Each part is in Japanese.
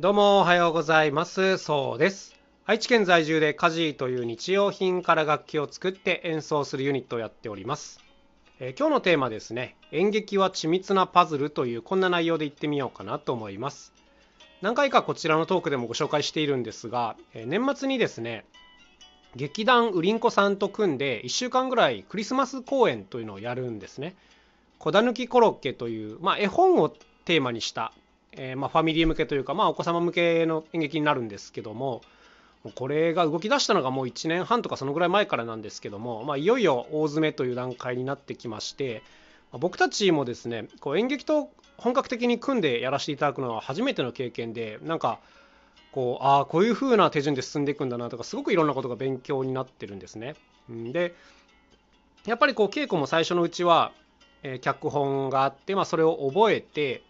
どうもおはようございます。そうです。愛知県在住でカジーという日用品から楽器を作って演奏するユニットをやっております、えー、今日のテーマですね。演劇は緻密なパズルというこんな内容で言ってみようかなと思います。何回かこちらのトークでもご紹介しているんですが、えー、年末にですね劇団ウリンコさんと組んで1週間ぐらいクリスマス公演というのをやるんですね。こだぬきコロッケという、まあ、絵本をテーマにした、えー、まあ、ファミリー向けというか、まあ、お子様向けの演劇になるんですけどもこれが動き出したのがもう1年半とかそのぐらい前からなんですけども、まあ、いよいよ大詰めという段階になってきまして、ま僕たちもですねこう演劇と本格的に組んでやらせていただくのは初めての経験でなんかこうああこういう風な手順で進んでいくんだなとかすごくいろんなことが勉強になってるんですね。でやっぱりこう稽古も最初のうちは、えー、脚本があって、まあ、それを覚えて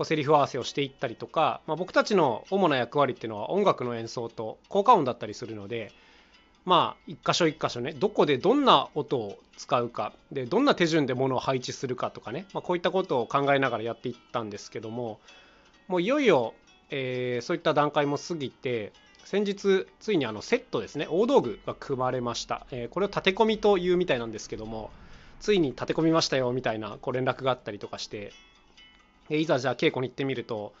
こうセリフ合わせをしていったりとか、まあ、僕たちの主な役割っていうのは音楽の演奏と効果音だったりするのでまあ一箇所一箇所ねどこでどんな音を使うかでどんな手順で物を配置するかとかね、まあ、こういったことを考えながらやっていったんですけどももういよいよえー、そういった段階も過ぎて先日ついにあのセットですね大道具が組まれました、えー、これを立て込みというみたいなんですけどもついに立て込みましたよみたいなこう連絡があったりとかして、いざじゃあ稽古に行ってみると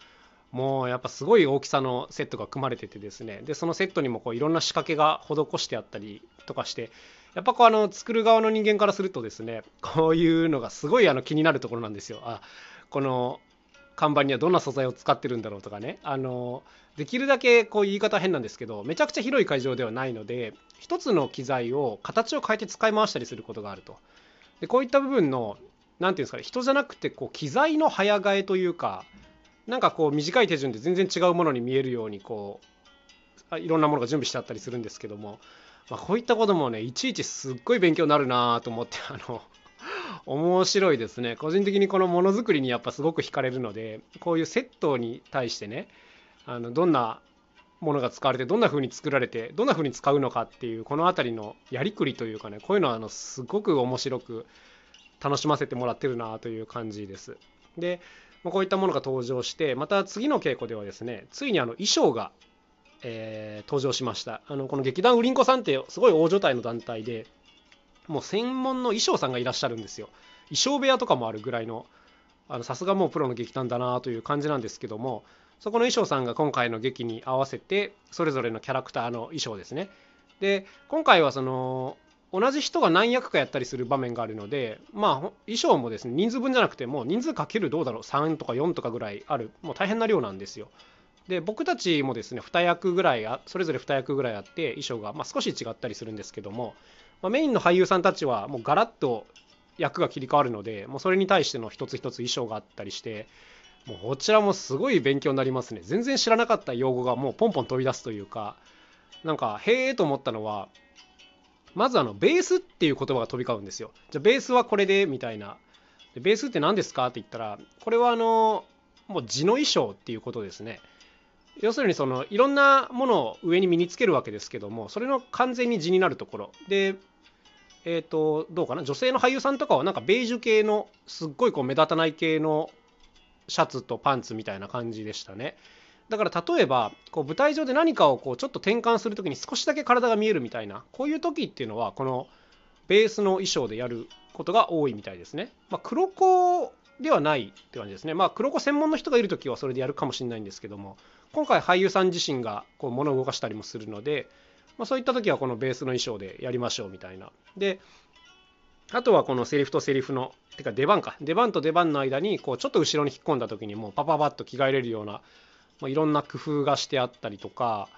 もうやっぱすごい大きさのセットが組まれててですね。でそのセットにもこういろんな仕掛けが施してあったりとかしてやっぱこうあの作る側の人間からするとですねこういうのがすごいあの気になるところなんですよ。あこの看板にはどんな素材を使ってるんだろうとかね。あのできるだけこう言い方変なんですけどめちゃくちゃ広い会場ではないので一つの機材を形を変えて使い回したりすることがあると。でこういった部分の何て言うんですかね人じゃなくてこう機材の早替えというかなんかこう短い手順で全然違うものに見えるようにこういろんなものが準備してあったりするんですけども、まあ、こういったこともねいちいちすっごい勉強になるなと思って あの面白いですね。個人的にこのものづくりにやっぱすごく惹かれるのでこういうセットに対してねあのどんなものが使われてどんな風に作られてどんな風に使うのかっていうこの辺りのやりくりというかねこういうのはあのすごく面白く楽しませてもらってるなという感じです。でまこういったものが登場してまた次の稽古ではですねついにあの衣装が、えー、登場しました。あのこの劇団ウリンコさんってすごい大所帯の団体でもう専門の衣装さんがいらっしゃるんですよ。衣装部屋とかもあるぐらいのさすがもうプロの劇団だなという感じなんですけどもそこの衣装さんが今回の劇に合わせてそれぞれのキャラクターの衣装ですね。で今回はその同じ人が何役かやったりする場面があるのでまあ衣装もですね人数分じゃなくてもう人数かけるどうだろう3とか4とかぐらいある。もう大変な量なんですよ。で僕たちもですね2役ぐらいそれぞれ2役ぐらいあって衣装が、まあ、少し違ったりするんですけどもまあ、メインの俳優さんたちはもうガラッと役が切り替わるのでもうそれに対しての一つ一つ衣装があったりしてもうこちらもすごい勉強になりますね。全然知らなかった用語がもうポンポン飛び出すというかなんかへえと思ったのはまずあのベースっていう言葉が飛び交うんですよ。じゃベースはこれでみたいな。でベースって何ですかって言ったらこれはあのもう地の衣装っていうことですね。要するにそのいろんなものを上に身につけるわけですけどもそれの完全に地になるところ。でえっ、ー、とどうかな？女性の俳優さんとかはなんかベージュ系のすっごいこう目立たない系のシャツとパンツみたいな感じでしたね。だから例えばこう舞台上で何かをこうちょっと転換する時に少しだけ体が見えるみたいなこういう時っていうのはこのベースの衣装でやることが多いみたいですね、まあ、黒子ではないって感じですね。まあ黒子専門の人がいる時はそれでやるかもしれないんですけども今回俳優さん自身がこう物を動かしたりもするので、まあ、そういった時はこのベースの衣装でやりましょうみたいな。であとはこのセリフとセリフのてか出番か。出番と出番の間にこうちょっと後ろに引っ込んだ時にもうパパパッと着替えれるような、まあ、いろんな工夫がしてあったりとか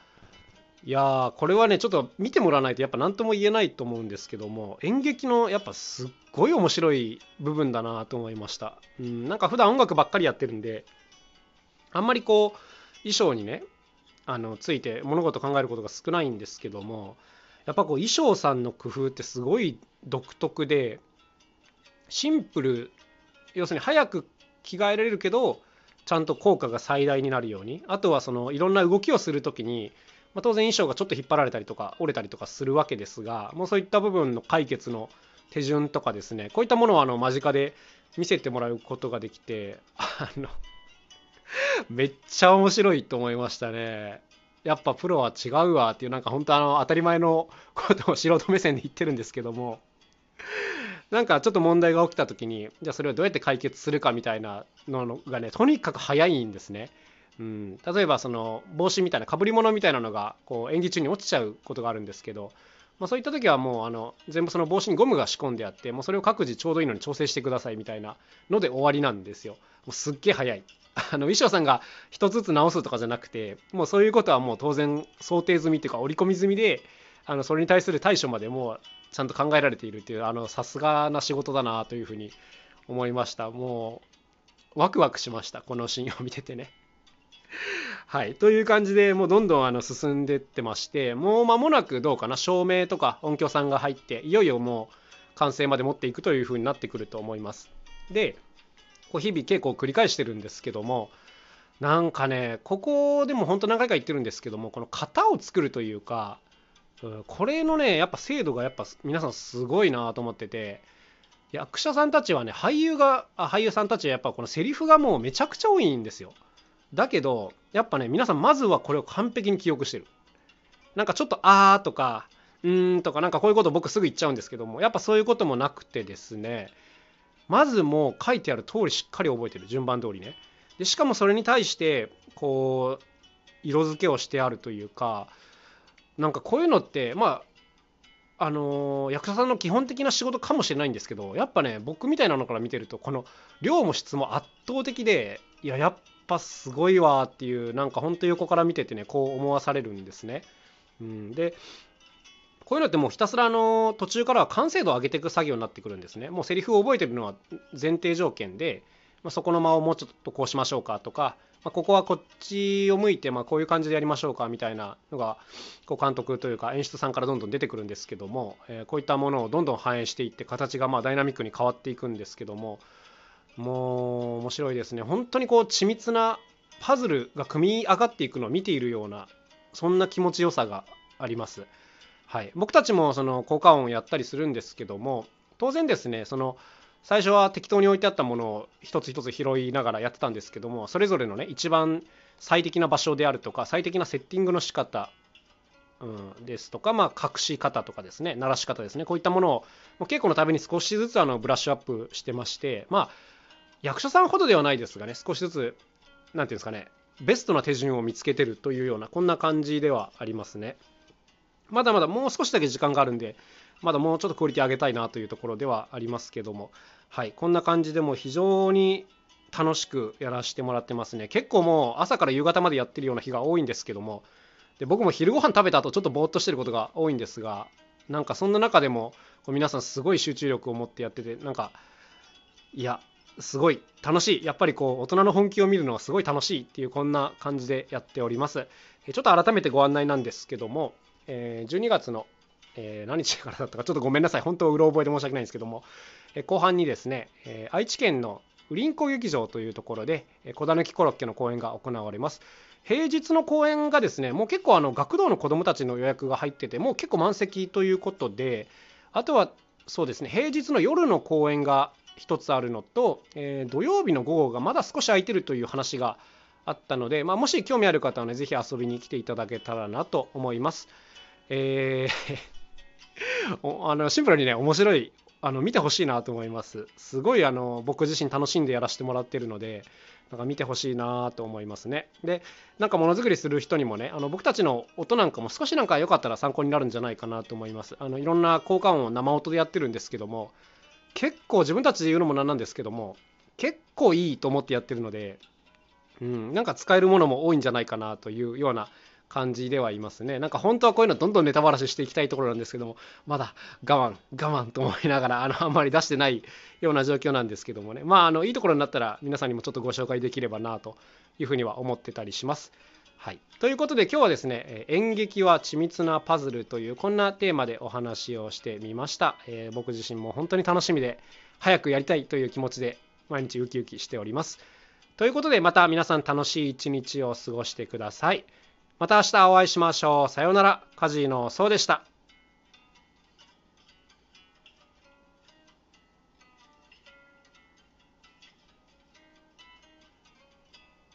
いやーこれはねちょっと見てもらわないとやっぱ何とも言えないと思うんですけども演劇のやっぱすっごい面白い部分だなと思いました、うん、なんか普段音楽ばっかりやってるんであんまりこう衣装にねあのついて物事考えることが少ないんですけどもやっぱこう衣装さんの工夫ってすごい独特でシンプル要するに早く着替えられるけどちゃんと効果が最大になるようにあとはそのいろんな動きをする時に、まあ、当然衣装がちょっと引っ張られたりとか折れたりとかするわけですがもうそういった部分の解決の手順とかですねこういったものをあの間近で見せてもらうことができてあの めっちゃ面白いと思いましたね。やっぱプロは違うわっていうなんか本当あの当たり前のことを素人目線で言ってるんですけどもなんかちょっと問題が起きた時にじゃあそれをどうやって解決するかみたいなのがねとにかく早いんですね。うん、例えばその帽子みたいなかぶり物みたいなのがこう演技中に落ちちゃうことがあるんですけど、まあ、そういった時はもうあの全部その帽子にゴムが仕込んであってもうそれを各自ちょうどいいのに調整してくださいみたいなので終わりなんですよ。もうすっげえ早い。あの衣装さんが一つずつ直すとかじゃなくてもうそういうことはもう当然想定済みっていうか織り込み済みであのそれに対する対処までもちゃんと考えられているっていうあのさすがな仕事だなというふうに思いました。もうワクワクしました。このシーンを見ててね。はい。という感じでもうどんどんあの進んでってましてもう間もなくどうかな。照明とか音響さんが入っていよいよもう完成まで持っていくというふうになってくると思います。でこう日々稽古を繰り返してるんですけどもなんかねここでも本当何回か言ってるんですけどもこの型を作るというか、う、これのねやっぱ精度がやっぱ皆さんすごいなと思ってて役者さんたちはね俳優があ俳優さんたちはやっぱこのセリフがもうめちゃくちゃ多いんですよ。だけどやっぱね皆さんまずはこれを完璧に記憶してる。なんかちょっと「あー」とか「うーん」とかなんかこういうこと僕すぐ言っちゃうんですけどもやっぱそういうこともなくてですねまずもう書いてある通りしっかり覚えてる。順番通りね。でしかもそれに対してこう色付けをしてあるというかなんかこういうのってまああのー、役者さんの基本的な仕事かもしれないんですけどやっぱね僕みたいなのから見てるとこの量も質も圧倒的でいややっぱすごいわっていうなんかほんと横から見ててねこう思わされるんですね。うん、でこういうのってもうひたすらあの途中からは完成度を上げていく作業になってくるんですね。もうセリフを覚えてるのは前提条件で、まあ、そこの間をもうちょっとこうしましょうかとか、まあ、ここはこっちを向いてまあこういう感じでやりましょうかみたいなのがこう監督というか演出さんからどんどん出てくるんですけども、えー、こういったものをどんどん反映していって形がまあダイナミックに変わっていくんですけどももう面白いですね本当にこう緻密なパズルが組み上がっていくのを見ているようなそんな気持ちよさがあります。はい、僕たちもその効果音をやったりするんですけども当然ですねその最初は適当に置いてあったものを一つ一つ拾いながらやってたんですけどもそれぞれのね一番最適な場所であるとか最適なセッティングの仕方、うん、ですとか、まあ、隠し方とかですね鳴らし方ですねこういったものをもう稽古のために少しずつあのブラッシュアップしてましてまあ役者さんほどではないですがね少しずつ何ていうんですかねベストな手順を見つけてるというようなこんな感じではありますね。まだまだもう少しだけ時間があるんで、まだもうちょっとクオリティ上げたいなというところではありますけども、はい、こんな感じでも非常に楽しくやらせてもらってますね。結構もう朝から夕方までやってるような日が多いんですけども、で僕も昼ご飯食べた後ちょっとぼーっとしてることが多いんですが、なんかそんな中でもこう皆さんすごい集中力を持ってやってて、なんか、いや、すごい楽しい。やっぱりこう大人の本気を見るのはすごい楽しいっていうこんな感じでやっております。ちょっと改めてご案内なんですけども、え、12月の、えー、何日からだったかちょっとごめんなさい。本当うろ覚えで申し訳ないんですけども、え、後半にですね、え愛知県のウリンコ劇場というところで小田抜きコロッケの公演が行われます。平日の公演がですねもう結構あの学童の子どもたちの予約が入っててもう結構満席ということであとはそうですね平日の夜の公演が1つあるのと、えー、土曜日の午後がまだ少し空いてるという話があったので、まあ、もし興味ある方はね、ぜひ遊びに来ていただけたらなと思います。えーあのシンプルにね面白いあの見てほしいなと思います。すごいあの僕自身楽しんでやらせてもらってるのでなんか見てほしいなと思いますね。でなんかものづくりする人にもねあの僕たちの音なんかも少しなんか良かったら参考になるんじゃないかなと思います。あのいろんな効果音を生音でやってるんですけども結構自分たちで言うのもなんなんですけども結構いいと思ってやってるのでうん、なんか使えるものも多いんじゃないかなというような感じではいますね。なんか本当はこういうのどんどんネタばらししていきたいところなんですけども、まだ我慢、我慢と思いながら、あの、あんまり出してないような状況なんですけどもね。まあ、あの、いいところになったら皆さんにもちょっとご紹介できればなというふうには思ってたりします。はい。ということで今日はですね、演劇は緻密なパズルというこんなテーマでお話をしてみました。えー、僕自身も本当に楽しみで、早くやりたいという気持ちで毎日ウキウキしております。ということでまた皆さん楽しい一日を過ごしてください。また明日お会いしましょう。さようなら。カジーのそうでした。